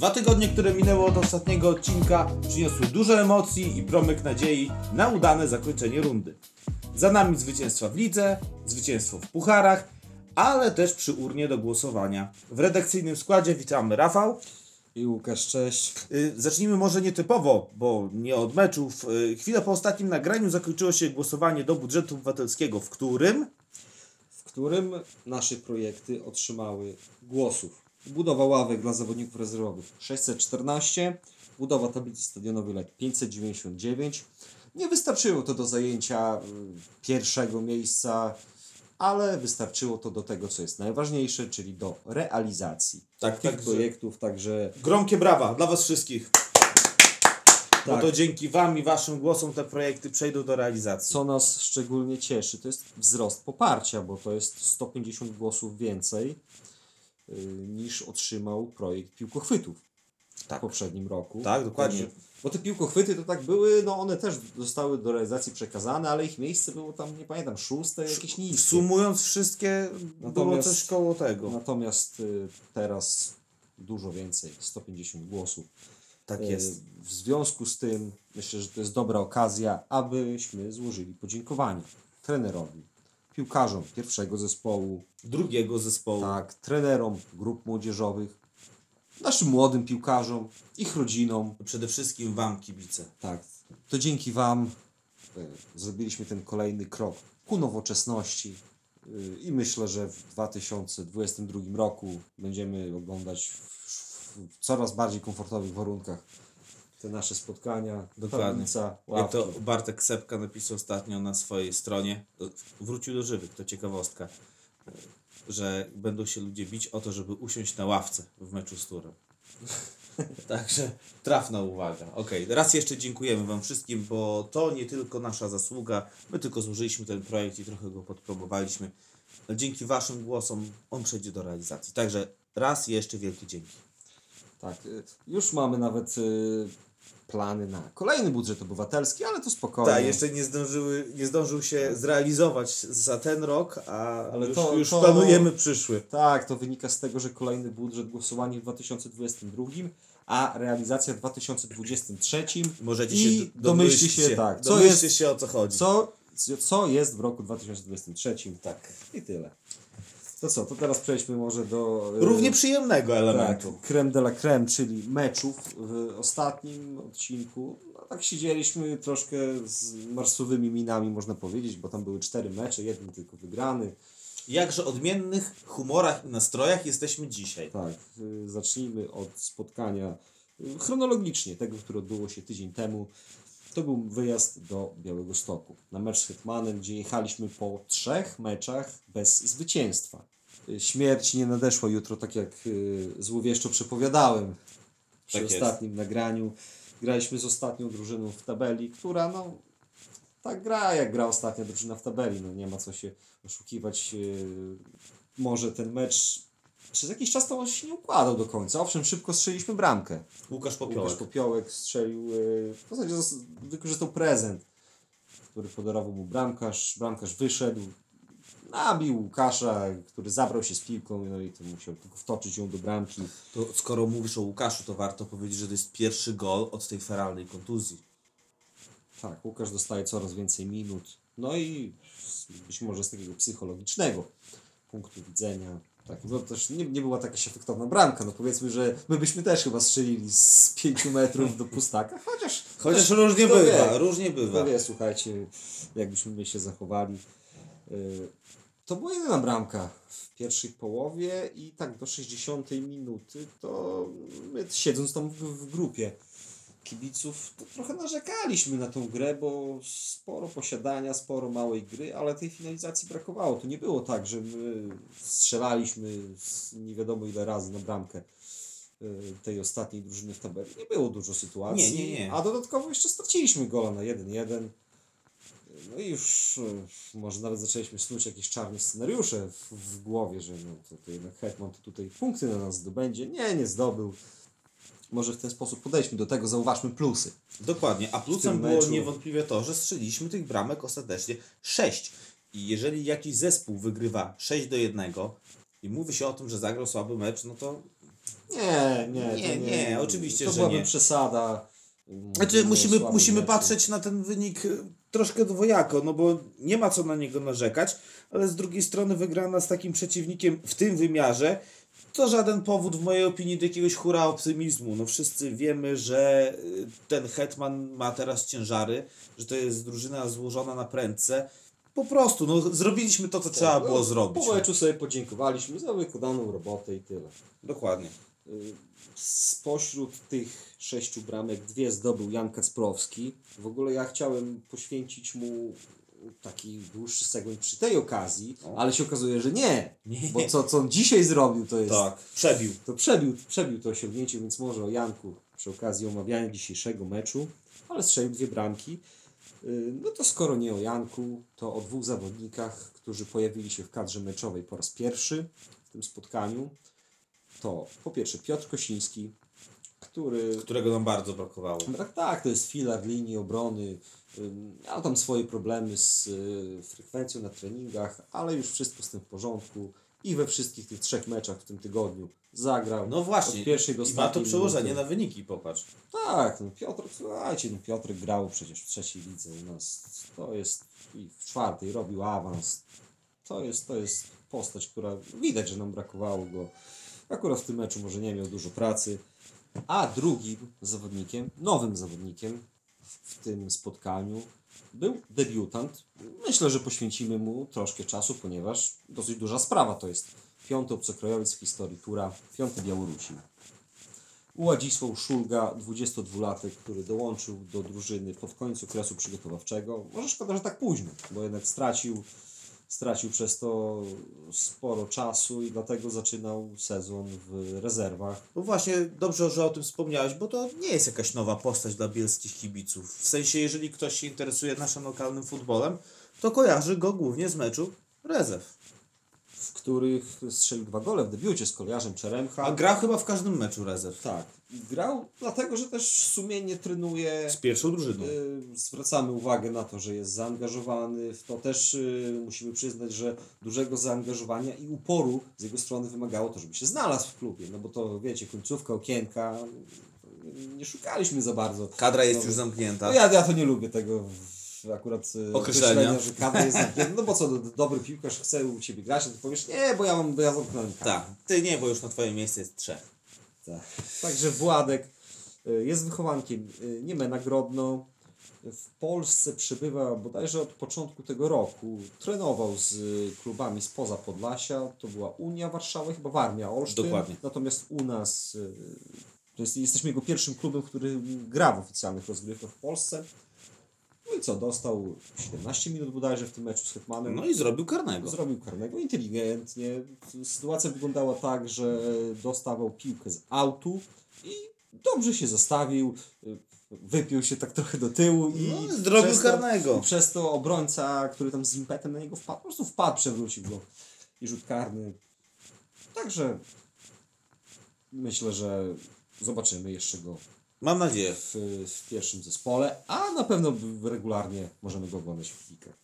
Dwa tygodnie, które minęły od ostatniego odcinka, przyniosły dużo emocji i promyk nadziei na udane zakończenie rundy. Za nami zwycięstwa w lidze, zwycięstwo w pucharach, ale też przy urnie do głosowania. W redakcyjnym składzie witamy Rafał. I Łukasz, cześć. Y, Zacznijmy może nietypowo, bo nie od meczów. Y, Chwilę po ostatnim nagraniu zakończyło się głosowanie do budżetu obywatelskiego, w którym W którym nasze projekty otrzymały głosów. Budowa ławek dla zawodników rezerwowych 614, budowa tablicy stadionowej LEK 599. Nie wystarczyło to do zajęcia mm, pierwszego miejsca, ale wystarczyło to do tego, co jest najważniejsze, czyli do realizacji Tak, tych także- projektów. Także gromkie brawa dla Was wszystkich. Bo Tak. to dzięki Wam i Waszym głosom te projekty przejdą do realizacji. Co nas szczególnie cieszy, to jest wzrost poparcia, bo to jest 150 głosów więcej y, niż otrzymał projekt piłkochwytów w Tak. poprzednim roku. Tak, dokładnie. Bo te piłkochwyty to tak były, no one też zostały do realizacji przekazane, ale ich miejsce było tam, nie pamiętam, szóste, jakieś niskie. Sumując wszystkie, było Natomiast- coś koło tego. Natomiast y, teraz dużo więcej, 150 głosów. tak Y, jest. W związku z tym myślę, że to jest dobra okazja, abyśmy złożyli podziękowanie trenerowi, piłkarzom pierwszego zespołu, Drugiego zespołu. tak, trenerom grup młodzieżowych, naszym młodym piłkarzom, ich rodzinom. Przede wszystkim Wam, kibice. Tak, to dzięki Wam y, zrobiliśmy ten kolejny krok ku nowoczesności y, i myślę, że w 2022 roku będziemy oglądać w, w coraz bardziej komfortowych warunkach te nasze spotkania. Dokładnie. Tablica, Jak ławki. to Bartek Sepka napisał ostatnio na swojej stronie, wrócił do żywych, to ciekawostka, że będą się ludzie bić o to, żeby usiąść na ławce w meczu z Turem. Także trafna uwaga. Okej, raz jeszcze dziękujemy Wam wszystkim, bo to nie tylko nasza zasługa. My tylko złożyliśmy ten projekt i trochę go podpromowaliśmy. Dzięki Waszym głosom on przejdzie do realizacji. Także raz jeszcze wielkie dzięki. Tak, y, już mamy nawet y, plany na kolejny budżet obywatelski, ale to spokojnie. Tak, jeszcze nie, zdążyły, nie zdążył się zrealizować za ten rok, a Ale już, to- już to- planujemy przyszły. Tak, to wynika z tego, że kolejny budżet głosowanie w 2022, a realizacja w 2023. Możecie I się do- domyślcie domyślcie się, tak, co Domyślcie jest- się o co chodzi. Co, co jest w roku 2023? Tak. I tyle. To co, to teraz przejdźmy może do... y, Równie przyjemnego tak, elementu. creme de la creme, czyli meczów w ostatnim odcinku. No, tak siedzieliśmy troszkę z marsowymi minami, można powiedzieć, bo tam były cztery mecze, jeden tylko wygrany. Jakże odmiennych humorach i nastrojach jesteśmy dzisiaj. Tak, y, zacznijmy od spotkania y, chronologicznie, tego, które odbyło się tydzień temu. To był wyjazd do Białego Stoku na mecz z Hetmanem, gdzie jechaliśmy po trzech meczach bez zwycięstwa. Śmierć nie nadeszła jutro, tak jak y, złowieszczo przepowiadałem przy Tak jest. ostatnim nagraniu. Graliśmy z ostatnią drużyną w tabeli, która no tak gra, jak gra ostatnia drużyna w tabeli. No nie ma co się oszukiwać. y, Może ten mecz przez jakiś czas to on się nie układał do końca. Owszem, szybko strzeliliśmy bramkę. Łukasz Popiołek. Łukasz Popiołek strzelił, y, w zasadzie zas- wykorzystał prezent, który podarował mu bramkarz. Bramkarz wyszedł, nabił Łukasza, który zabrał się z piłką, no i to musiał tylko wtoczyć ją do bramki. To skoro mówisz o Łukaszu, to warto powiedzieć, że to jest pierwszy gol od tej feralnej kontuzji. Tak, Łukasz dostaje coraz więcej minut. No i być może z takiego psychologicznego punktu widzenia. Tak, no też nie, nie była taka efektowna bramka. No powiedzmy, że my byśmy też chyba strzelili z 5 metrów do pustaka, chociaż. Chociaż różnie kto bywa, wie. różnie Kto bywa. wie, słuchajcie, jakbyśmy my się zachowali. Yy, To była jedyna bramka w pierwszej połowie i tak do 60 minuty to my siedząc tam w, grupie kibiców, to trochę narzekaliśmy na tą grę, bo sporo posiadania, sporo małej gry, ale tej finalizacji brakowało. To nie było tak, że my strzelaliśmy nie wiadomo ile razy na bramkę y, tej ostatniej drużyny w tabeli. Nie było dużo sytuacji. Nie, nie, nie. A dodatkowo jeszcze straciliśmy gola na 1-1. No i już może nawet zaczęliśmy snuć jakieś czarne scenariusze w, w głowie, że no to, to jednak Hetman to tutaj punkty na nas zdobędzie. Nie, nie zdobył. Może w ten sposób podejdźmy do tego, zauważmy plusy. Dokładnie, a plusem było meczu- niewątpliwie to, że strzeliliśmy tych bramek ostatecznie 6. I jeżeli jakiś zespół wygrywa 6 do 1 i mówi się o tym, że zagrał słaby mecz, no to Nie, nie. to Nie, nie, oczywiście, to że byłaby nie. przesada. Znaczy musimy, musimy patrzeć na ten wynik troszkę dwojako, no bo nie ma co na niego narzekać, ale z drugiej strony wygrana z takim przeciwnikiem w tym wymiarze to żaden powód w mojej opinii do jakiegoś hura optymizmu. No wszyscy wiemy, że y, ten Hetman ma teraz ciężary, że to jest drużyna złożona na prędce. Po prostu, no zrobiliśmy to, co trzeba było No, zrobić. Po meczu sobie podziękowaliśmy za wykonaną robotę i tyle. Dokładnie. Spośród tych sześciu bramek dwie zdobył Jan Kacprowski. W ogóle ja chciałem poświęcić mu taki dłuższy segment przy tej okazji, O. ale się okazuje, że nie. Nie. Bo co, co on dzisiaj zrobił, to jest. Tak, przebił. To przebił, przebił to osiągnięcie, więc może o Janku przy okazji omawiania dzisiejszego meczu, ale strzelił dwie bramki. Y, No to skoro nie o Janku, to o dwóch zawodnikach, którzy pojawili się w kadrze meczowej po raz pierwszy w tym spotkaniu. To po pierwsze Piotr Kosiński, który Którego nam bardzo brakowało. tak, tak, to jest filar linii obrony. Miał tam swoje problemy z y, frekwencją na treningach, ale już wszystko z tym w porządku. I we wszystkich tych trzech meczach w tym tygodniu zagrał. No właśnie, Od pierwszej do i ma to przełożenie minuty. na wyniki, popatrz. Tak, no Piotr, słuchajcie, no Piotr grał przecież w trzeciej lidze u nas. To jest i w czwartej robił awans. To jest, to jest postać, która widać, że nam brakowało go. Akurat w tym meczu może nie miał dużo pracy. A drugim zawodnikiem, nowym zawodnikiem w tym spotkaniu był debiutant. Myślę, że poświęcimy mu troszkę czasu, ponieważ dosyć duża sprawa to jest. Piąty obcokrajowiec w historii Tura, piąty Białorusin. Ładisław Szulga, 22-latek, który dołączył do drużyny pod koniec okresu przygotowawczego. Może szkoda, że tak późno, bo jednak stracił, stracił przez to sporo czasu i dlatego zaczynał sezon w rezerwach. No właśnie, dobrze, że o tym wspomniałeś, bo to nie jest jakaś nowa postać dla bielskich kibiców. W sensie, jeżeli ktoś się interesuje naszym lokalnym futbolem, to kojarzy go głównie z meczu rezerw. w których strzelił dwa gole w debiucie z kolejarzem Czeremcha. A grał chyba w każdym meczu rezerw. Tak. Grał dlatego, że też sumiennie trenuje. Z pierwszą drużyną. Y, Zwracamy uwagę na to, że jest zaangażowany. W to też y, musimy przyznać, że dużego zaangażowania i uporu z jego strony wymagało to, żeby się znalazł w klubie. No bo to wiecie, końcówka okienka. Nie szukaliśmy za bardzo. Kadra jest no, już zamknięta. No ja, ja to nie lubię tego akurat y, Określenia. że kadra jest zamknięta. No bo co, do- dobry piłkarz chce u Ciebie grać, no to powiesz, nie, bo ja mam, bo ja zamknąłem kadrę. Tak, ty nie, bo już na twoje miejsce jest trzech. Tak. Także Władek y, jest wychowankiem y, Niemena Grodno. W Polsce przebywa bodajże od początku tego roku. Trenował z y, klubami spoza Podlasia. To była Unia Warszawa, chyba Warmia Olsztyn. Dokładnie. Natomiast u nas to jest, jesteśmy jego pierwszym klubem, który gra w oficjalnych rozgrywkach w Polsce. I co, dostał 17 minut bodajże w tym meczu z Hetmanem. No i zrobił karnego. Zrobił karnego inteligentnie. Sytuacja wyglądała tak, że dostawał piłkę z autu i dobrze się zastawił. Wypił się tak trochę do tyłu i No, zrobił to- karnego. I przez to obrońca, który tam z impetem na niego wpadł, po prostu wpadł, przewrócił go i rzut karny. Także myślę, że zobaczymy jeszcze go Mam nadzieję. w, w pierwszym zespole, a na pewno regularnie możemy go oglądać w klikach.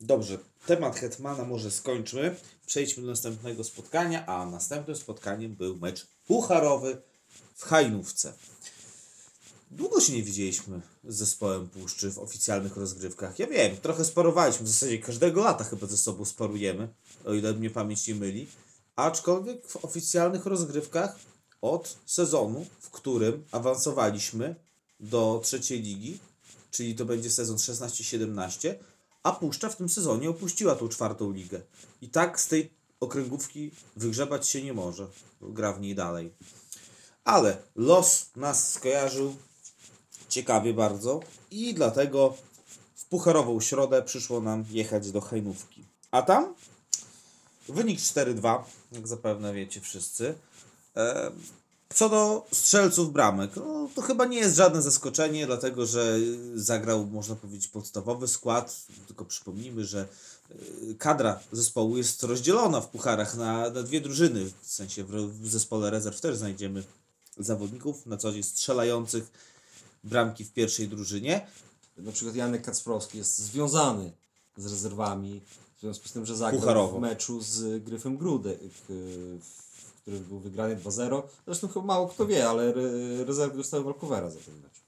Dobrze, temat Hetmana może skończmy. Przejdźmy do następnego spotkania, a następnym spotkaniem był mecz pucharowy w Hajnówce. Długo się nie widzieliśmy z zespołem Puszczy w oficjalnych rozgrywkach. Ja wiem, trochę sparowaliśmy, w zasadzie każdego lata chyba ze sobą sparujemy, o ile mnie pamięć nie myli. Aczkolwiek w oficjalnych rozgrywkach od sezonu, w którym awansowaliśmy do trzeciej ligi, czyli to będzie sezon 16-17, a Puszcza w tym sezonie opuściła tą czwartą ligę. I tak z tej okręgówki wygrzebać się nie może. Gra w niej dalej. Ale los nas skojarzył ciekawie bardzo i dlatego w pucharową środę przyszło nam jechać do Hajnówki. A tam wynik 4-2, jak zapewne wiecie wszyscy. Co do strzelców bramek, no, to chyba nie jest żadne zaskoczenie, dlatego że zagrał, można powiedzieć, podstawowy skład. Tylko przypomnijmy, że y, kadra zespołu jest rozdzielona w pucharach na, na dwie drużyny. W sensie w, w zespole rezerw też znajdziemy zawodników na co dzień strzelających bramki w pierwszej drużynie. Na przykład Janek Kacprowski jest związany z rezerwami, w związku z tym, że zagrał Pucharowo. w meczu z Gryfem Grudek, y, w który był wygrany 2-0. Zresztą chyba mało kto wie, ale re, rezerwy dostały walkowera za ten mecz.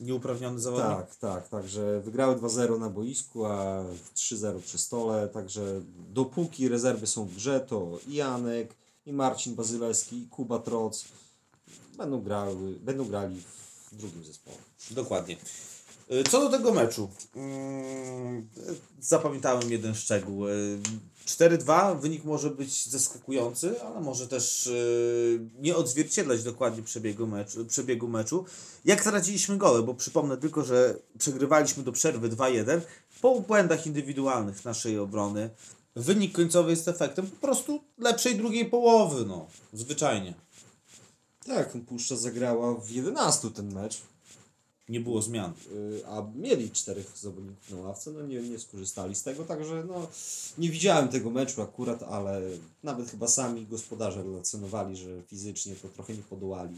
Nieuprawniony zawodnik. Tak, tak, także wygrały 2-0 na boisku, a 3-0 przy stole, także dopóki rezerwy są w grze, to i Janek, i Marcin Bazylewski, i Kuba Troc będą, grały, będą grali w drugim zespole. Dokładnie. Y, Co do tego meczu, mm, zapamiętałem jeden szczegół. Y, 4-2, wynik może być zaskakujący, ale może też y, nie odzwierciedlać dokładnie przebiegu meczu, przebiegu meczu. Jak traciliśmy gole, bo przypomnę tylko, że przegrywaliśmy do przerwy 2-1 po błędach indywidualnych naszej obrony. Wynik końcowy jest efektem po prostu lepszej drugiej połowy, no, zwyczajnie. Tak, Puszcza zagrała w 11 ten mecz, Nie było zmian. y, a mieli czterech zawodników na ławce, no nie, nie skorzystali z tego, także no nie widziałem tego meczu akurat, ale nawet chyba sami gospodarze relacjonowali, że fizycznie to trochę nie podołali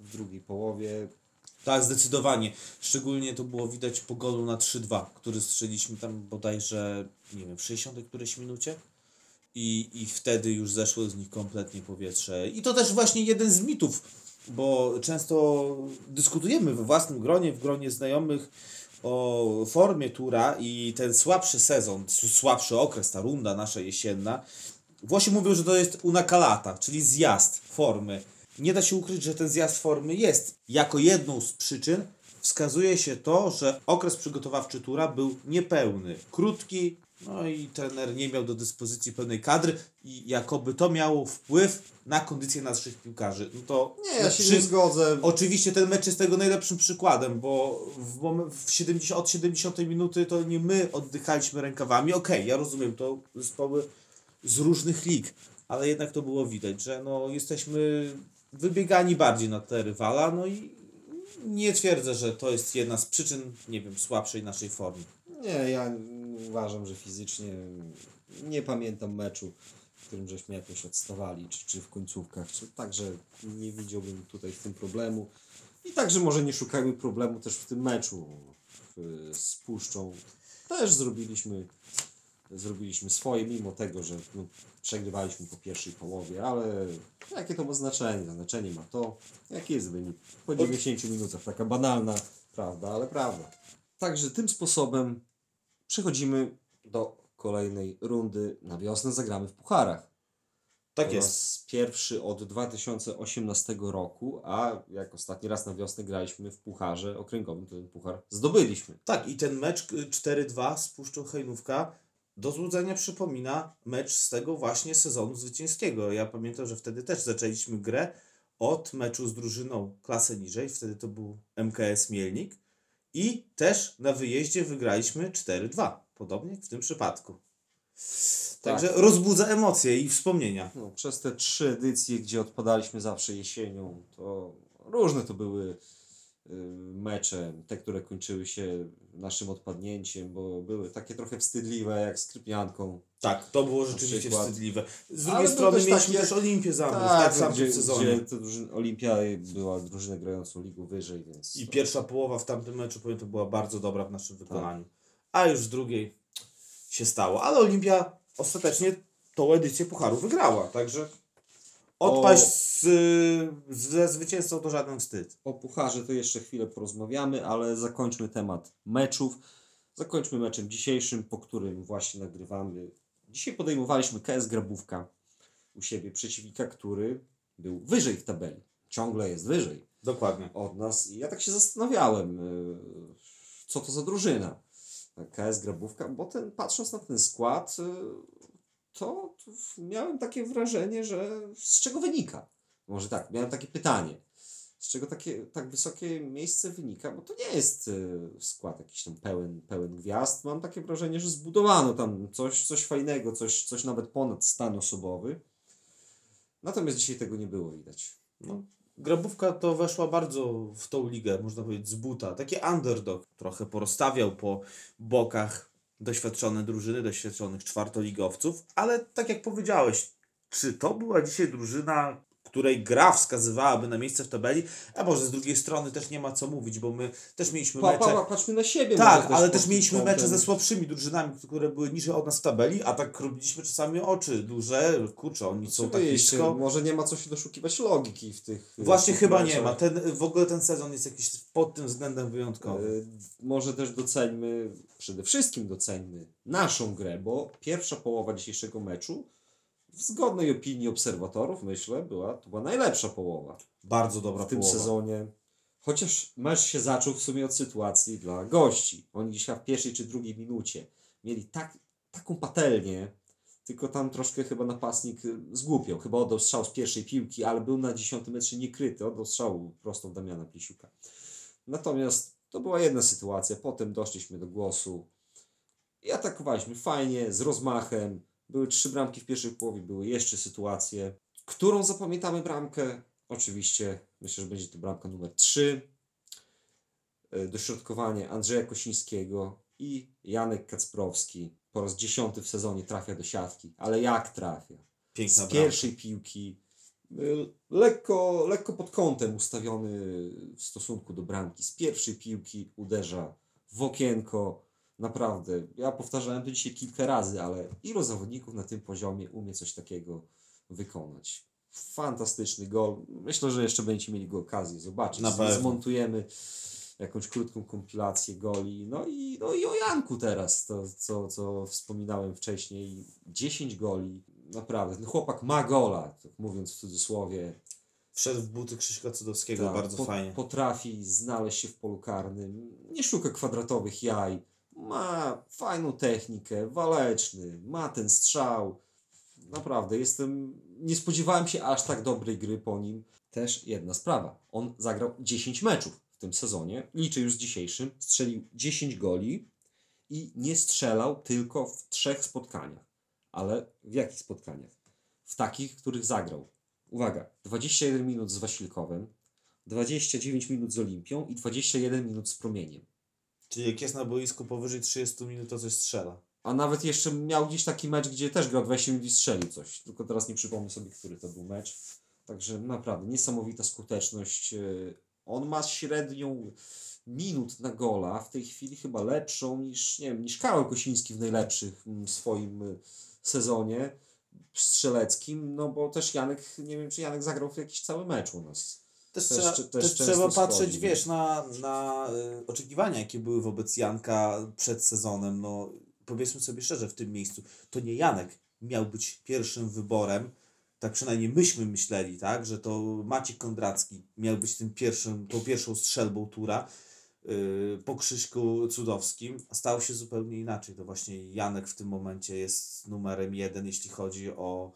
w drugiej połowie. Tak, zdecydowanie. Szczególnie to było widać po golu na 3-2, który strzeliśmy tam bodajże, nie wiem, w 60 którejś minucie. I, I wtedy już zeszło z nich kompletnie powietrze. I to też właśnie jeden z mitów, bo często dyskutujemy we własnym gronie, w gronie znajomych o formie tura i ten słabszy sezon, słabszy okres, ta runda nasza jesienna. Włosi mówią, że to jest una calata, czyli zjazd formy. Nie da się ukryć, że ten zjazd formy jest. Jako jedną z przyczyn wskazuje się to, że okres przygotowawczy tura był niepełny, krótki, no i trener nie miał do dyspozycji pełnej kadry i jakoby to miało wpływ na kondycję naszych piłkarzy. No to Nie, ja się przy- nie zgodzę. Oczywiście ten mecz jest tego najlepszym przykładem, bo w, mom- w 70, od 70 minuty to nie my oddychaliśmy rękawami. Okej, ja rozumiem, to zespoły z różnych lig, ale jednak to było widać, że no, jesteśmy wybiegani bardziej na te rywala, no i nie twierdzę, że to jest jedna z przyczyn, nie wiem, słabszej naszej formy. Nie, ja uważam, że fizycznie nie pamiętam meczu, w którym żeśmy jakoś odstawali, czy, czy w końcówkach, czy, także nie widziałbym tutaj w tym problemu. I także może nie szukajmy problemu też w tym meczu z Puszczą. Też zrobiliśmy, zrobiliśmy swoje, mimo tego, że no, przegrywaliśmy po pierwszej połowie, ale jakie to ma znaczenie? Znaczenie ma to, jaki jest wynik. Po 90 minutach, taka banalna prawda, ale prawda. Także tym sposobem przechodzimy do kolejnej rundy. Na wiosnę zagramy w pucharach. Tak Po jest. raz pierwszy od 2018 roku, a jak ostatni raz na wiosnę graliśmy w pucharze okręgowym, to ten puchar zdobyliśmy. Tak, i ten mecz y, 4-2 z Puszczą Hejnówka do złudzenia przypomina mecz z tego właśnie sezonu zwycięskiego. Ja pamiętam, że wtedy też zaczęliśmy grę od meczu z drużyną klasę niżej, wtedy to był MKS Mielnik i też na wyjeździe wygraliśmy 4-2, podobnie jak w tym przypadku. Także Tak. rozbudza emocje i wspomnienia. No, przez te trzy edycje, gdzie odpadaliśmy zawsze jesienią, to różne to były mecze, te, które kończyły się naszym odpadnięciem, bo były takie trochę wstydliwe, jak z Krypianką. Tak, to było rzeczywiście przykład. wstydliwe. Z Ale drugiej był strony też mieliśmy taki- też Olimpię Zamów, tak, sam gdzie, w sezonie. gdzie to drużyna, Olimpia była drużyną grającą ligą wyżej, więc... I pierwsza połowa w tamtym meczu powiem, to była bardzo dobra w naszym Tak. wykonaniu. A już w drugiej się stało. Ale Olimpia ostatecznie tą edycję Pucharu wygrała. Także odpaść z, ze zwycięzcą to żaden wstyd. O pucharze to jeszcze chwilę porozmawiamy, ale zakończmy temat meczów. Zakończmy meczem dzisiejszym, po którym właśnie nagrywamy. Dzisiaj podejmowaliśmy KS Grabówka u siebie przeciwnika, który był wyżej w tabeli. Ciągle jest wyżej Dokładnie. od nas. I ja tak się zastanawiałem, yy, co to za drużyna. KS Grabówka, bo ten, patrząc na ten skład, yy, to, miałem takie wrażenie, że z czego wynika? Może tak, miałem takie pytanie. Z czego takie tak wysokie miejsce wynika? Bo to nie jest yy, skład jakiś tam pełen, pełen gwiazd. Mam takie wrażenie, że zbudowano tam coś, coś fajnego, coś, coś nawet ponad stan osobowy. Natomiast dzisiaj tego nie było widać. No, Grabówka to weszła bardzo w tą ligę, można powiedzieć, z buta. Taki underdog. Trochę porozstawiał po bokach doświadczone drużyny, doświadczonych czwartoligowców, ale tak jak powiedziałeś, czy to była dzisiaj drużyna, której gra wskazywałaby na miejsce w tabeli, a może z drugiej strony też nie ma co mówić, bo my też mieliśmy Pa, mecze... pa, pa, patrzmy na siebie. Tak, ale też mieliśmy mecze ze słabszymi drużynami, które były niżej od nas w tabeli, a tak robiliśmy czasami oczy duże, kurczę, oni są tak Oczywiście, nisko. Może nie ma co się doszukiwać logiki w tych. Właśnie w tych chyba nie meczach. ma. Ten, w ogóle ten sezon jest jakiś pod tym względem wyjątkowy. Y, Może też doceńmy, przede wszystkim doceńmy naszą grę, bo pierwsza połowa dzisiejszego meczu, w zgodnej opinii obserwatorów, myślę, była, to była najlepsza połowa Bardzo dobra w tym połowa. sezonie. Chociaż mecz się zaczął w sumie od sytuacji dla gości. Oni dzisiaj w pierwszej czy drugiej minucie mieli tak, taką patelnię, tylko tam troszkę chyba napastnik y, zgłupiał. Chyba oddał strzał z pierwszej piłki, ale był na 10 metrze niekryty. Oddał strzał prosto w Damiana Plisiuka. Natomiast to była jedna sytuacja. Potem doszliśmy do głosu i atakowaliśmy fajnie, z rozmachem. Były trzy bramki w pierwszej połowie, były jeszcze sytuacje. Którą zapamiętamy bramkę? Oczywiście myślę, że będzie to bramka numer 3. Dośrodkowanie Andrzeja Kosińskiego i Janek Kacprowski po raz dziesiąty w sezonie trafia do siatki. Ale jak trafia? Piękna z bramka. pierwszej piłki y, lekko, lekko pod kątem ustawiony w stosunku do bramki. Z pierwszej piłki uderza w okienko. Naprawdę, ja powtarzałem to dzisiaj kilka razy, ale ilu zawodników na tym poziomie umie coś takiego wykonać? Fantastyczny gol. Myślę, że jeszcze będziecie mieli go okazję zobaczyć. Na. Zmontujemy jakąś krótką kompilację goli. No i, no i o Janku teraz, to co, co wspominałem wcześniej. 10 goli. Naprawdę, ten chłopak ma gola, tak mówiąc w cudzysłowie. Wszedł w buty Krzyśka Cudowskiego, Tak, bardzo po- fajnie. Potrafi znaleźć się w polu karnym. Nie szuka kwadratowych jaj. Ma fajną technikę, waleczny, ma ten strzał. Naprawdę, jestem. Nie spodziewałem się aż tak dobrej gry po nim. Też jedna sprawa. On zagrał 10 meczów w tym sezonie. Liczę już z dzisiejszym. Strzelił 10 goli i nie strzelał tylko w trzech spotkaniach. Ale w jakich spotkaniach? W takich, których zagrał. Uwaga, 21 minut z Wasilkowem, 29 minut z Olimpią i 21 minut z Promieniem. Czyli jak jest na boisku powyżej 30 minut, to coś strzela. A nawet jeszcze miał gdzieś taki mecz, gdzie też grał 20 minut i strzelił coś. Tylko teraz nie przypomnę sobie, który to był mecz. Także naprawdę niesamowita skuteczność. Yy, On ma średnią minut na gola, w tej chwili chyba lepszą niż, nie wiem, niż Karol Kosiński w najlepszych mm, swoim y, sezonie strzeleckim, no bo też Janek, nie wiem czy Janek zagrał w jakiś cały mecz u nas. Też, Też- trzeba, też też trzeba patrzeć, schodzi. wiesz, na, na y, oczekiwania, jakie były wobec Janka przed sezonem. No, powiedzmy sobie szczerze, w tym miejscu to nie Janek miał być pierwszym wyborem. Tak przynajmniej myśmy myśleli, tak, że to Maciek Kondracki miał być tym pierwszym, tą pierwszą strzelbą tura y, po Krzyśku Cudowskim. A Stało się zupełnie inaczej. To właśnie Janek w tym momencie jest numerem jeden, jeśli chodzi o,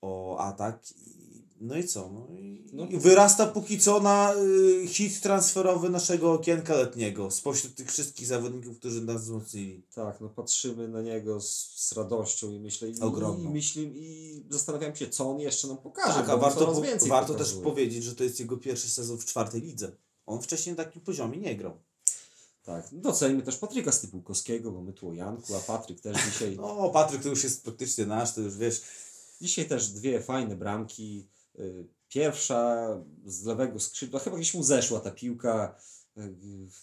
o atak. I, no i co? No i, No. wyrasta póki co na y, hit transferowy naszego okienka letniego spośród tych wszystkich zawodników, którzy nas wzmocnili. Tak, no patrzymy na niego z, z radością i myślę, i, Ogromną. i myślę, i zastanawiam się, co on jeszcze nam pokaże. Tak, a warto, po, warto też powiedzieć, że to jest jego pierwszy sezon w czwartej lidze. On wcześniej na takim poziomie nie grał. Tak, docenimy też Patryka Stypułkowskiego, bo my tu o Janku, a Patryk też dzisiaj. No, Patryk to już jest praktycznie nasz, to już wiesz. Dzisiaj też dwie fajne bramki. Y, Pierwsza z lewego skrzydła, chyba gdzieś mu zeszła ta piłka, y,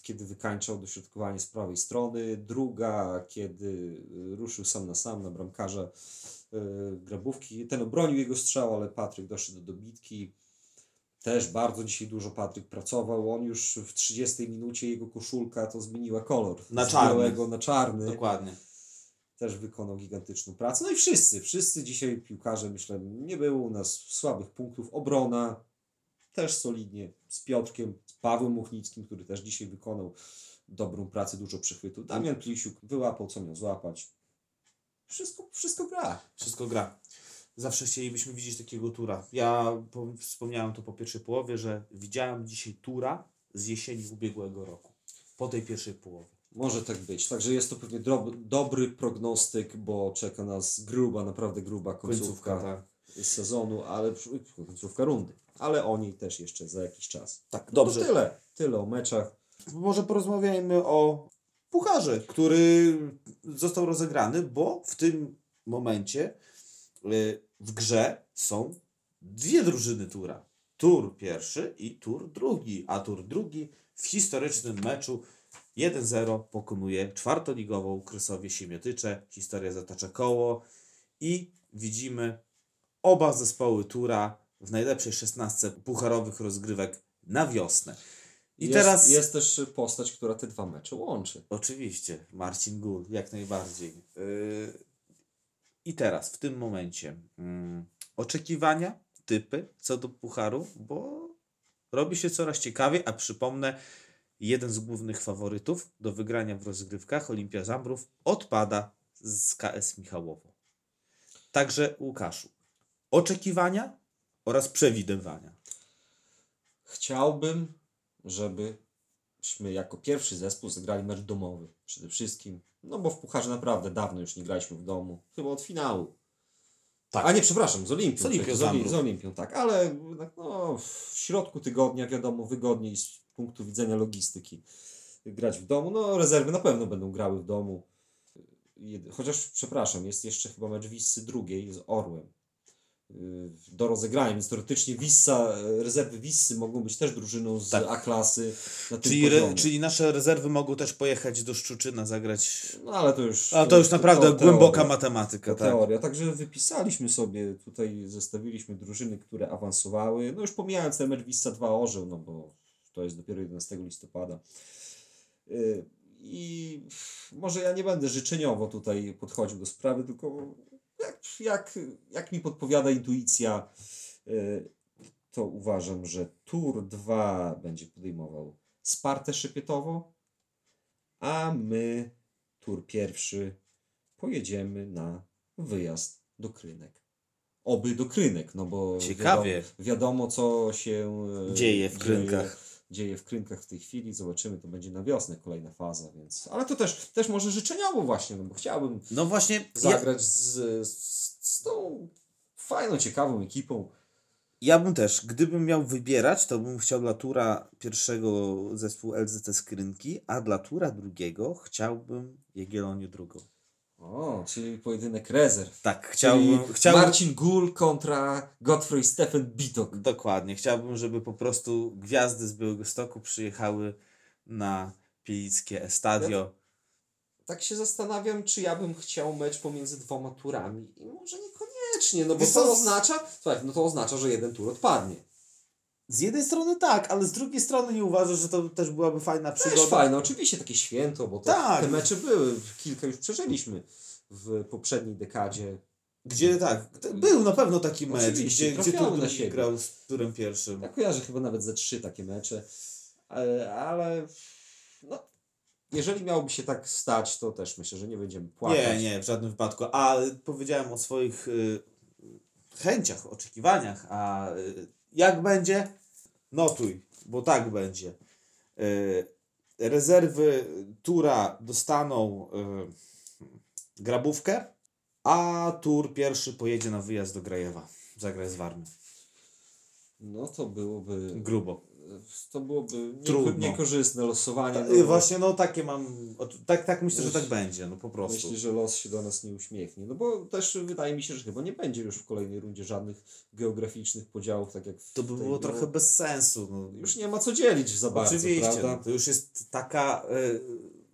kiedy wykańczał dośrodkowanie z prawej strony. Druga, kiedy ruszył sam na sam na bramkarza y, Grabówki. Ten obronił jego strzał, ale Patryk doszedł do dobitki. Też bardzo dzisiaj dużo Patryk pracował. On już w 30 minucie jego koszulka to zmieniła kolor. Na z czarny. białego na czarny Dokładnie. Też wykonał gigantyczną pracę. No i wszyscy, wszyscy dzisiaj piłkarze, myślę, nie było u nas słabych punktów. Obrona też solidnie z Piotrkiem, z Pawłem Muchnickim, który też dzisiaj wykonał dobrą pracę, dużo przechwytów. Damian Plisiuk wyłapał, co miał złapać. Wszystko, wszystko gra. Wszystko gra. Zawsze chcielibyśmy widzieć takiego tura. Ja po, wspomniałem to po pierwszej połowie, że widziałem dzisiaj tura z jesieni ubiegłego roku. Po tej pierwszej połowie. Może tak być. Także jest to pewnie dobry prognostyk, bo czeka nas gruba, naprawdę gruba końcówka, Końcówka, tak. sezonu, ale końcówka rundy. Ale o niej też jeszcze za jakiś czas. Tak, No to tyle. Tyle o meczach. Może porozmawiajmy o pucharze, który został rozegrany, bo w tym momencie y, w grze są dwie drużyny tura. Tur pierwszy i tur drugi. A tur drugi w historycznym meczu 1-0 pokonuje czwartoligową Krysowie Siemiotycze. Historia zatacza koło i widzimy oba zespoły tura w najlepszej 16 pucharowych rozgrywek na wiosnę. I jest, teraz Jest też postać, która te dwa mecze łączy. Oczywiście, Marcin Gul, jak najbardziej. Yy, I teraz, w tym momencie, mm, oczekiwania, typy co do Pucharu, bo robi się coraz ciekawiej, a przypomnę, jeden z głównych faworytów do wygrania w rozgrywkach, Olimpia Zambrów, odpada z KS Michałowo. Także Łukaszu, oczekiwania oraz przewidywania. Chciałbym, żebyśmy jako pierwszy zespół zagrali mecz domowy przede wszystkim. No bo w Pucharze naprawdę dawno już nie graliśmy w domu. Chyba od finału. Tak. A nie, przepraszam, z Olimpią. Z Olimpią przecież, z, Oli- Zambrów. z Olimpią, tak. Ale no, w środku tygodnia, wiadomo, wygodniej punktu widzenia logistyki grać w domu. No, rezerwy na pewno będą grały w domu. Chociaż, przepraszam, jest jeszcze chyba mecz Wissy drugiej z Orłem do rozegrania, więc teoretycznie Wissa, rezerwy Wissy mogą być też drużyną z Tak. A-klasy na tym Czyli, re, czyli nasze rezerwy mogą też pojechać do Szczuczyna, zagrać. No ale to już... A to już naprawdę to głęboka teoria. matematyka, To tak. teoria. Także wypisaliśmy sobie, tutaj zestawiliśmy drużyny, które awansowały. No już pomijając ten mecz Wissa 2 Orzeł, no bo to jest dopiero 11 listopada. Yy, I może ja nie będę życzeniowo tutaj podchodził do sprawy, tylko jak, jak, jak mi podpowiada intuicja, yy, to uważam, że Tour 2 będzie podejmował Spartę Szypietowo, a my Tour pierwszy pojedziemy na wyjazd do Krynek. Oby do Krynek, no bo Ciekawie. Wiadomo, wiadomo co się e, Dzieje w Krynkach. Dzieje, w Krynkach w tej chwili. Zobaczymy, to będzie na wiosnę kolejna faza, więc. Ale to też, też może życzeniowo właśnie, no bo chciałbym No właśnie, ja, zagrać z, z, z tą fajną, ciekawą ekipą. ja bym też, gdybym miał wybierać, to bym chciał dla tura pierwszego zespół LZT Skrynki, a dla tura drugiego chciałbym Jagiellonię drugą. O, czyli pojedynek rezerw. Tak, chciałbym, Czyli chciałbym Marcin Gul kontra Godfrey Stephen Bitok. dokładnie, chciałbym, żeby po prostu gwiazdy z Białego Stoku przyjechały na Pielickie Estadio. tak się zastanawiam, czy ja bym chciał mecz pomiędzy dwoma turami. I może niekoniecznie, no bo Wiesz to oznacza, słuchaj, no to oznacza, że jeden tur odpadnie. Z jednej strony tak, ale z drugiej strony nie uważasz, że to też byłaby fajna przygoda? Też fajne, oczywiście takie święto, bo to, Tak. te mecze były, kilka już przeżyliśmy w poprzedniej dekadzie. Gdzie tak, był na pewno taki mecz, Oczywiście, gdzie, gdzie na siebie. grał z turem pierwszym. Ja kojarzę chyba nawet ze trzy takie mecze, ale, ale no, jeżeli miałoby się tak stać, to też myślę, że nie będziemy płakać. Nie, nie, w żadnym wypadku. A powiedziałem o swoich y, chęciach, oczekiwaniach, a y, jak będzie? Notuj, bo tak będzie. Y, rezerwy Tura dostaną y, grabówkę, a Tur pierwszy pojedzie na wyjazd do Grajewa. Zagra z Warmy. No to byłoby, Grubo. To byłoby Trudno. niekorzystne losowanie. Ta, właśnie, no takie mam. Tak, tak myślę, że tak będzie, no po prostu. Myślę, że los się do nas nie uśmiechnie. No bo też wydaje mi się, że chyba nie będzie już w kolejnej rundzie żadnych geograficznych podziałów, tak jak To by tej było trochę bez sensu. No. Już nie ma co dzielić za bardzo, Oczywiście, no, to już jest taka y,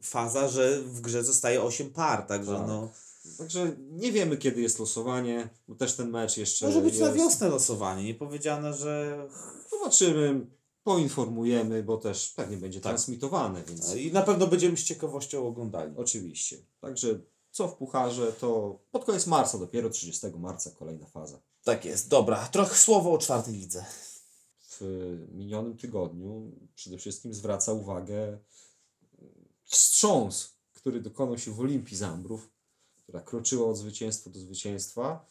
faza, że w grze zostaje 8 par, także Tak. no. Także nie wiemy, kiedy jest losowanie, bo też ten mecz jeszcze Może być jest. na wiosnę losowanie, nie powiedziane, że. Zobaczymy, poinformujemy, bo też pewnie będzie Tak. transmitowane, więc I na pewno będziemy z ciekawością oglądali. oczywiście. Także co w pucharze, to pod koniec marca, dopiero 30 marca kolejna faza. Tak jest, dobra. Trochę słowo o czwartej lidze. w minionym tygodniu przede wszystkim zwraca uwagę wstrząs, który dokonał się w Olimpii Zambrów, która kroczyła od zwycięstwa do zwycięstwa,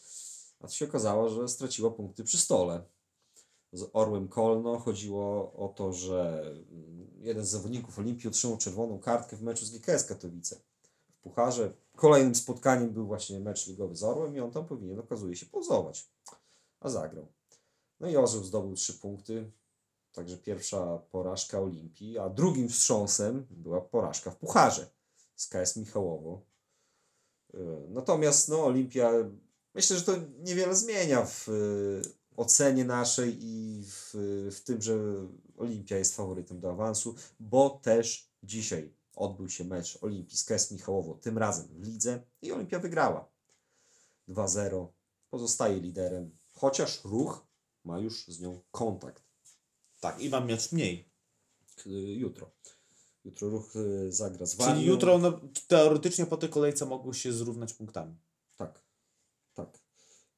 a to się okazało, że straciła punkty przy stole. Z Orłem Kolno chodziło o to, że mm, jeden z zawodników Olimpii otrzymał czerwoną kartkę w meczu z GKS Katowice. W Pucharze kolejnym spotkaniem był właśnie mecz ligowy z Orłem i on tam powinien, okazuje się, pauzować. A zagrał. No i Orzeł zdobył trzy punkty, także pierwsza porażka Olimpii, a drugim wstrząsem była porażka w Pucharze z KS Michałowo. Yy, Natomiast no, Olimpia, myślę, że to niewiele zmienia w yy, ocenie naszej i w, w tym, że Olimpia jest faworytem do awansu, bo też dzisiaj odbył się mecz Olimpii z KS Michałowo, tym razem w lidze i Olimpia wygrała 2-0. Pozostaje liderem, chociaż ruch ma już z nią kontakt Tak, i mam mecz mniej. Jutro. Jutro ruch y, zagra z Warmią. Czyli jutro no, teoretycznie po tej kolejce mogło się zrównać punktami. Tak, tak.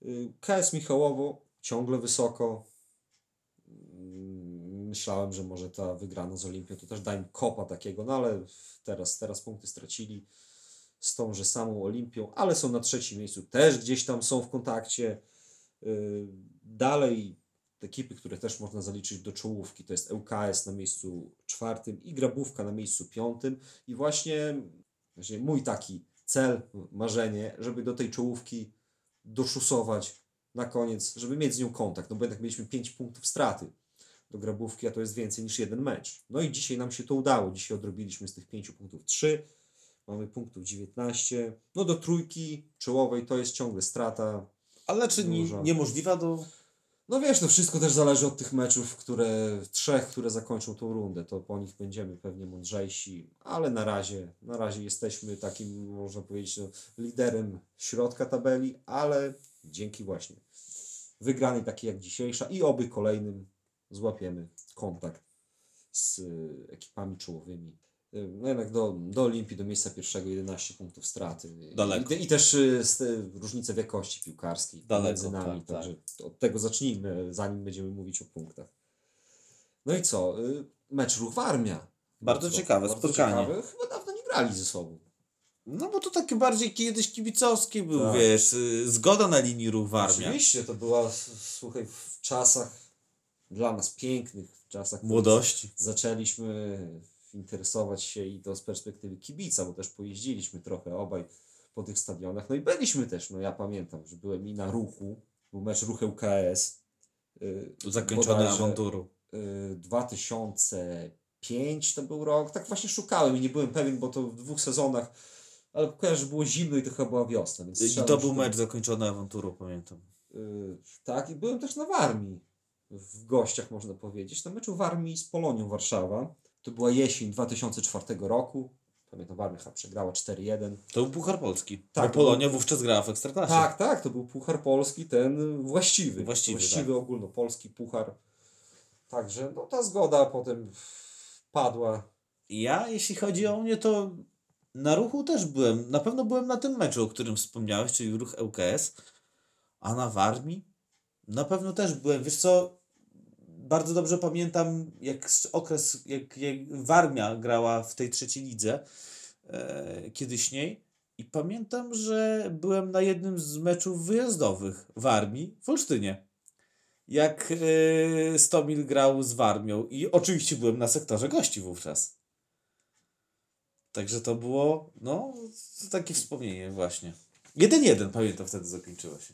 Y, KS Michałowo ciągle wysoko. Mm, Myślałem, że może ta wygrana z Olimpią to też da im kopa takiego, no ale teraz, teraz punkty stracili z tą, że samą Olimpią, ale są na trzecim miejscu, też gdzieś tam są w kontakcie. Y, Dalej ekipy, które też można zaliczyć do czołówki, to jest ŁKS na miejscu czwartym i Grabówka na miejscu piątym i właśnie, właśnie mój taki cel, marzenie, żeby do tej czołówki doszusować na koniec, żeby mieć z nią kontakt, no bo jednak mieliśmy 5 punktów straty do Grabówki, a to jest więcej niż jeden mecz. No i dzisiaj nam się to udało, dzisiaj odrobiliśmy z tych 5 punktów 3, mamy punktów 19, no do trójki czołowej to jest ciągle strata, Ale czy nie, Dużo. niemożliwa do... no wiesz, to wszystko też zależy od tych meczów, które, trzech, które zakończą tą rundę. To po nich będziemy pewnie mądrzejsi, ale na razie, na razie jesteśmy takim, można powiedzieć, no, liderem środka tabeli, ale dzięki właśnie wygranej takiej jak dzisiejsza i oby kolejnym złapiemy kontakt z y, ekipami czołowymi. Y, No jednak do, do Olimpii, do miejsca pierwszego 11 punktów straty. Daleko. I, i też y, z, różnice wielkości piłkarskiej Daleko, między nami. tak, tak. także od tego zacznijmy, zanim będziemy mówić o punktach. No i co? Mecz Ruch Warmia. Bardzo Co? ciekawe Bardzo spotkanie. Ciekawe. Chyba dawno nie grali ze sobą. No bo to takie bardziej kiedyś kibicowskie był, Tak. wiesz, y, zgoda na linii ruch Warmia. Oczywiście to była, słuchaj, w czasach dla nas pięknych, w czasach Młodości. zaczęliśmy interesować się i to z perspektywy kibica, bo też pojeździliśmy trochę obaj po tych stadionach. No i byliśmy też, no ja pamiętam, że byłem i na ruchu, był mecz ruch ŁKS. Yy, Zakończony awanturą. yy, 2005 to był rok, tak właśnie szukałem i nie byłem pewien, bo to w dwóch sezonach, ale kojarzę, że było zimno i to chyba była wiosna. Więc I to był mecz zakończony awanturą, pamiętam. Yy, tak, i byłem też na Warmii. W gościach można powiedzieć. Na meczu Warmii z Polonią Warszawa. To była jesień 2004 roku. Pamiętam, Warmia chyba przegrała 4-1. To był Puchar Polski. Tak, Tak, bo Polonia był- wówczas grała w Ekstraklasie. Tak, tak, to był Puchar Polski, ten właściwy. Właściwy, właściwy ogólnopolski Puchar. Także no, ta zgoda potem padła. Ja, jeśli chodzi o mnie, to na ruchu też byłem. Na pewno byłem na tym meczu, o którym wspomniałeś, czyli ruch ŁKS. A na Warmii? Na pewno też byłem. Wiesz co, bardzo dobrze pamiętam jak okres, jak, jak Warmia grała w tej trzeciej lidze e, kiedyśniej. I pamiętam, że byłem na jednym z meczów wyjazdowych w Armii w Olsztynie. Jak e, Stomil grał z Warmią. I oczywiście byłem na sektorze gości wówczas. Także to było, no, takie wspomnienie właśnie. Jeden jeden pamiętam wtedy zakończyło się.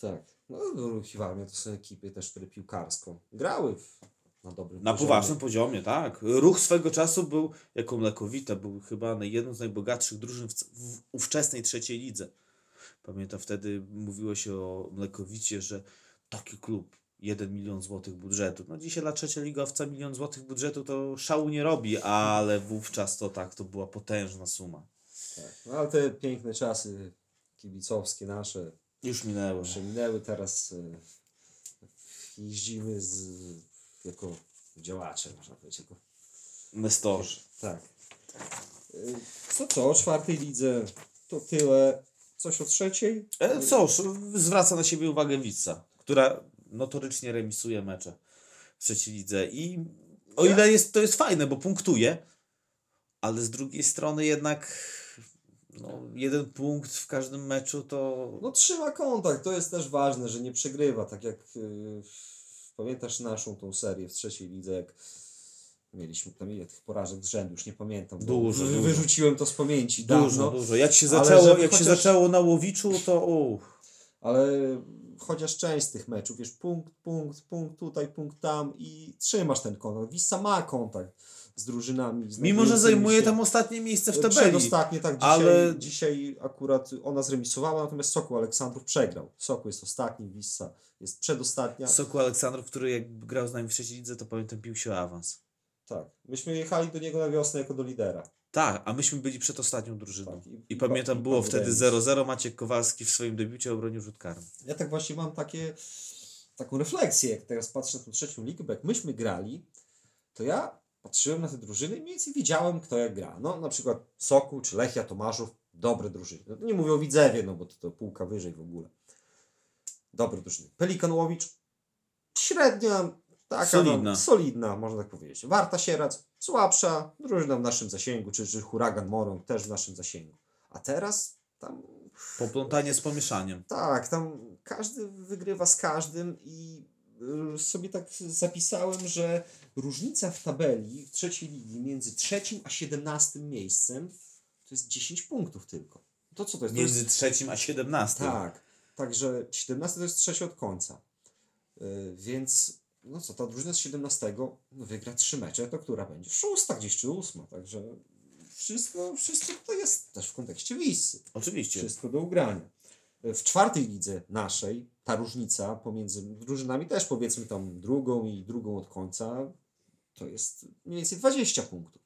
Tak. No, Ruch i Warmia to są ekipy też, które piłkarsko grały w, na dobrym Na poziomie. poważnym poziomie, tak. Ruch swego czasu był, jako Mlekowita, był chyba jedną z najbogatszych drużyn w, w ówczesnej trzeciej lidze. Pamiętam wtedy mówiło się o Mlekowicie, że taki klub, 1 milion złotych budżetu. No dzisiaj dla trzecioligowca milion złotych budżetu to szału nie robi, ale wówczas to tak, to była potężna suma. Tak. No, ale te piękne czasy kibicowskie nasze Już minęły. przeminęły. Teraz y, jeździmy z, jako działacze, można powiedzieć. Jako, Nestorzy. tak. Y, Co co, o czwartej lidze to tyle. Coś o trzeciej? E, cóż, zwraca na siebie uwagę Witsa, która notorycznie remisuje mecze w trzeciej lidze i o ile jest, to jest fajne, bo punktuje, ale z drugiej strony jednak no, jeden punkt w każdym meczu to No trzyma kontakt, to jest też ważne, że nie przegrywa, tak jak y, pamiętasz naszą tą serię w trzeciej lidze, jak mieliśmy tam ile tych porażek z rzędu, już nie pamiętam. Dużo, dużo. Wyrzuciłem to z pamięci dużo, dawno, dużo. Jak się zaczęło, jak się chociaż- zaczęło na Łowiczu, to uff. ale chociaż część z tych meczów, wiesz, punkt, punkt, punkt tutaj, punkt tam i trzymasz ten kontakt. Wissa ma kontakt z drużynami. Mimo, że zajmuje się- tam ostatnie miejsce w tabeli. Przedostatnie, tak, dzisiaj, ale- dzisiaj akurat ona zremisowała, natomiast Sokół Aleksandrów przegrał. Sokół jest ostatni, Wissa jest przedostatnia. Soku Aleksandrów, który jak grał z nami w trzeciej lidze, to pamiętam pił się awans. Tak. Myśmy jechali do niego na wiosnę jako do lidera. Tak, a myśmy byli przed ostatnią drużyną. Tak, i- I, i pamiętam, pa- i było padł wtedy remis. 0-0. Maciek Kowalski w swoim debiucie obronił rzut karny. Ja tak właśnie mam takie, taką refleksję, jak teraz patrzę na tą trzecią ligę, bo jak myśmy grali, to ja patrzyłem na te drużyny i mniej więcej wiedziałem, kto jak gra. No na przykład Sokół czy Lechia Tomaszów, dobre drużyny. No, nie mówię o Widzewie, no bo to, to półka wyżej w ogóle. Dobre drużyny. Pelikan Łowicz, średnia, taka Solidna. No, solidna, można tak powiedzieć. Warta Sierac, słabsza, drużyna w naszym zasięgu, czy, czy Huragan Morąg też w naszym zasięgu. A teraz tam Poplątanie z pomieszaniem. tak, tam każdy wygrywa z każdym i y, sobie tak zapisałem, że różnica w tabeli w trzeciej ligi między trzecim a siedemnastym miejscem to jest 10 punktów tylko. To co to jest? To Między jest trzecim a siedemnastym. tak, także 17 to jest trzecie od końca. Y, więc no co, ta drużyna z 17 no wygra trzy mecze, to która będzie? Szósta gdzieś czy ósma, także wszystko, wszystko to jest też w kontekście Wisy Oczywiście. wszystko do ugrania. W czwartej lidze naszej ta różnica pomiędzy drużynami też powiedzmy tam drugą i drugą od końca to jest mniej więcej 20 punktów.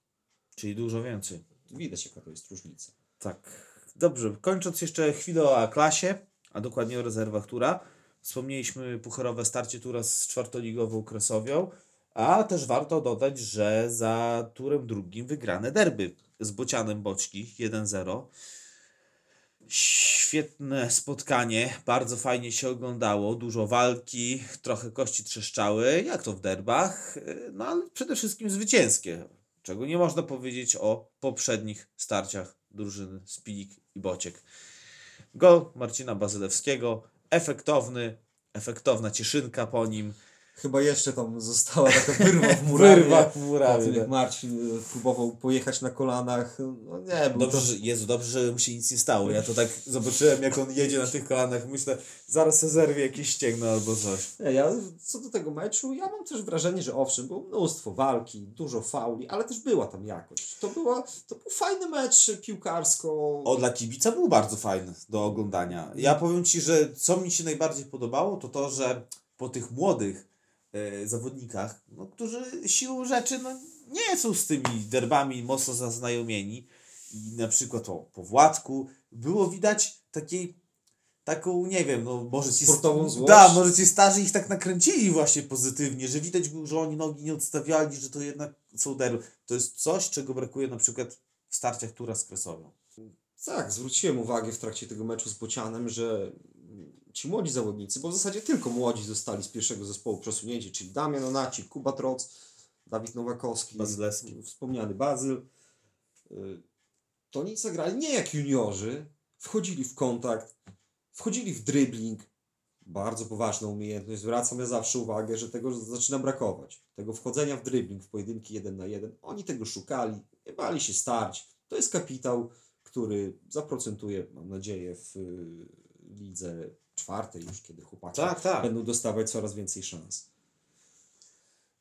Czyli dużo więcej. Widać jaka to jest różnica. Tak. Dobrze, kończąc jeszcze chwilę o A-klasie, a dokładnie o rezerwach Tura. Wspomnieliśmy pucharowe starcie Tura z czwartoligową Kresowią, a też warto dodać, że za Turem drugim wygrane derby z Bocianem Boczki 1-0. Świetne spotkanie, bardzo fajnie się oglądało, dużo walki, trochę kości trzeszczały, jak to w derbach, no ale przede wszystkim zwycięskie, czego nie można powiedzieć o poprzednich starciach drużyny Spilik i Bociek. Gol Marcina Bazylewskiego, efektowny, efektowna cieszynka po nim. Chyba jeszcze tam została taka wyrwa w murawie. Wyrwa w Po murawie, tym, jak tak. Marcin y, próbował pojechać na kolanach. No nie, był Dobrze, to... że, Jezu, dobrze, że mu się nic nie stało. Ja to tak zobaczyłem, jak on jedzie na tych kolanach. Myślę, zaraz se zerwie jakieś ścięgno albo coś. Nie, ja co do tego meczu, ja mam też wrażenie, że owszem, było mnóstwo walki, dużo fauli, ale też była tam jakość. To, była, to był fajny mecz piłkarsko. O, dla kibica był bardzo fajny do oglądania. Ja powiem Ci, że co mi się najbardziej podobało, to to, że po tych młodych zawodnikach, no, którzy siłą rzeczy no, nie są z tymi derbami mocno zaznajomieni i na przykład o, po Władku było widać takiej taką, nie wiem, no może ci Sportową złość. Da, może ci starzy ich tak nakręcili właśnie pozytywnie, że widać było, że oni nogi nie odstawiali, że to jednak są derby. To jest coś, czego brakuje na przykład w starciach Tura z Kresowią. Tak, zwróciłem uwagę w trakcie tego meczu z Bocianem, że ci młodzi zawodnicy, bo w zasadzie tylko młodzi zostali z pierwszego zespołu przesunięci, czyli Damian Onacik, Kuba Troc, Dawid Nowakowski, Bazylewski. wspomniany Bazyl. Y, To oni zagrali nie jak juniorzy, wchodzili w kontakt, wchodzili w dribbling, bardzo poważna umiejętność. Zwracam ja zawsze uwagę, że tego zaczyna brakować. Tego wchodzenia w dribbling, w pojedynki jeden na jeden. Oni tego szukali, nie bali się starć. To jest kapitał, który zaprocentuje, mam nadzieję, w y, lidze czwartej już, kiedy chłopaki Tak, tak. będą dostawać coraz więcej szans.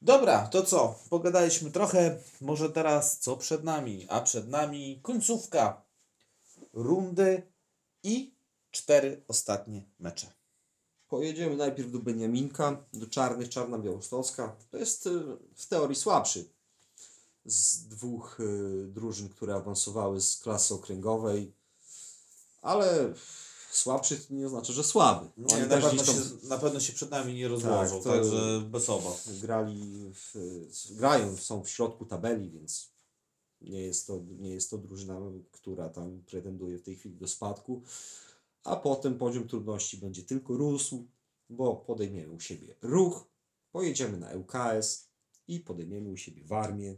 Dobra, to co? Pogadaliśmy trochę. Może teraz co przed nami? A przed nami końcówka rundy i cztery ostatnie mecze. Pojedziemy najpierw do Beniaminka, do Czarnych, Czarna Białostocka. To jest y, w teorii słabszy z dwóch y, drużyn, które awansowały z klasy okręgowej, ale słabszy to nie oznacza, że słaby. Nie, Oni na, pewno się, tam na pewno się przed nami nie rozłożą, Tak, to- także bez obaw. grali, w, grają, są w środku tabeli, więc nie jest, to, nie jest to drużyna, która tam pretenduje w tej chwili do spadku. A potem poziom trudności będzie tylko rósł, bo podejmiemy u siebie ruch, pojedziemy na ŁKS i podejmiemy u siebie Warmię.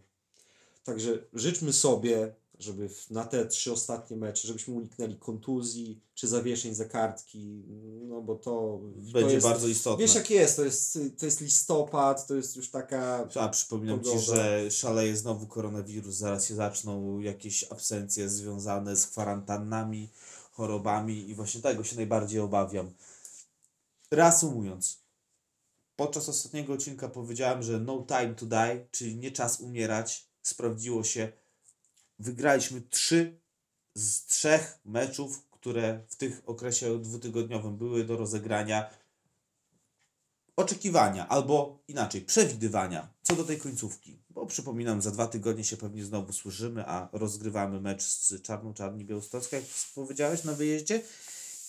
Także życzmy sobie, żeby na te trzy ostatnie mecze, żebyśmy uniknęli kontuzji czy zawieszeń za kartki, no bo to, to Będzie jest, bardzo istotne. Wiesz jak jest, to jest, to jest listopad, to jest już taka... A przypominam Pogoda. Ci, że szaleje znowu koronawirus, zaraz się zaczną jakieś absencje związane z kwarantannami, chorobami i właśnie tego się najbardziej obawiam. Reasumując, podczas ostatniego odcinka powiedziałem, że no time to die, czyli nie czas umierać sprawdziło się. Wygraliśmy trzy z trzech meczów, które w tych okresie dwutygodniowym były do rozegrania. Oczekiwania, albo inaczej, przewidywania co do tej końcówki. Bo przypominam, za dwa tygodnie się pewnie znowu słyszymy, a rozgrywamy mecz z Czarną Czarni Białostocka, jak powiedziałeś, na wyjeździe.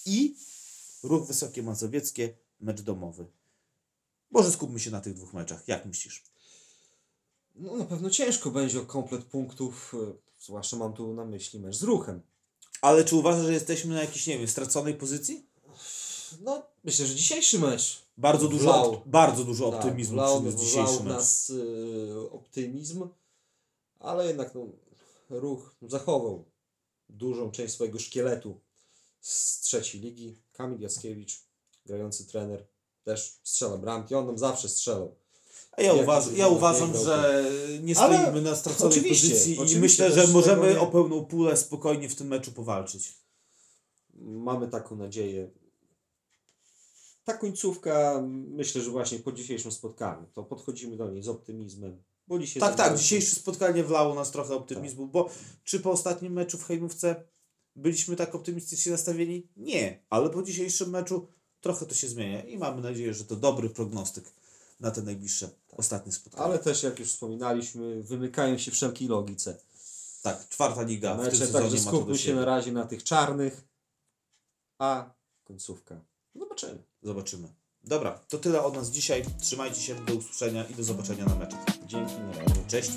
I Ruch Wysokie Mazowieckie, mecz domowy. Może skupmy się na tych dwóch meczach. Jak myślisz? No na pewno ciężko będzie o komplet punktów, e, zwłaszcza mam tu na myśli mecz z ruchem. Ale czy uważasz, że jesteśmy na jakiejś, nie wiem, straconej pozycji? No, myślę, że dzisiejszy mecz. Bardzo dużo, Wlał. op- bardzo dużo Tak, optymizmu wlał, przyniósł dzisiejszy mecz. nas y, optymizm, ale jednak no, ruch zachował dużą część swojego szkieletu z trzeciej ligi. Kamil Jackiewicz, grający trener, też strzela bramki. On nam zawsze strzelał. Ja, uważ, ja uważam, że nie Ale stoimy na straconej oczywiście, pozycji i myślę, że możemy nie- o pełną pulę spokojnie w tym meczu powalczyć. Mamy taką nadzieję. Ta końcówka, myślę, że właśnie po dzisiejszym spotkaniu, to podchodzimy do niej z optymizmem. Bo dzisiaj Tak, tak, dzisiejsze spotkanie wlało nas trochę optymizmu, bo czy po ostatnim meczu w Hejnówce byliśmy tak optymistycznie nastawieni? Nie, ale po dzisiejszym meczu trochę to się zmienia i mamy nadzieję, że to dobry prognostyk na te najbliższe ostatnie spotkania. Ale też, jak już wspominaliśmy, wymykają się wszelkiej logice. Tak, czwarta liga w tym Mecze, sezonie także skupmy się na razie na tych czarnych, a końcówka. Zobaczymy. Zobaczymy. Dobra, to tyle od nas dzisiaj. Trzymajcie się, do usłyszenia i do zobaczenia na meczach. Dzięki, na razie. Cześć!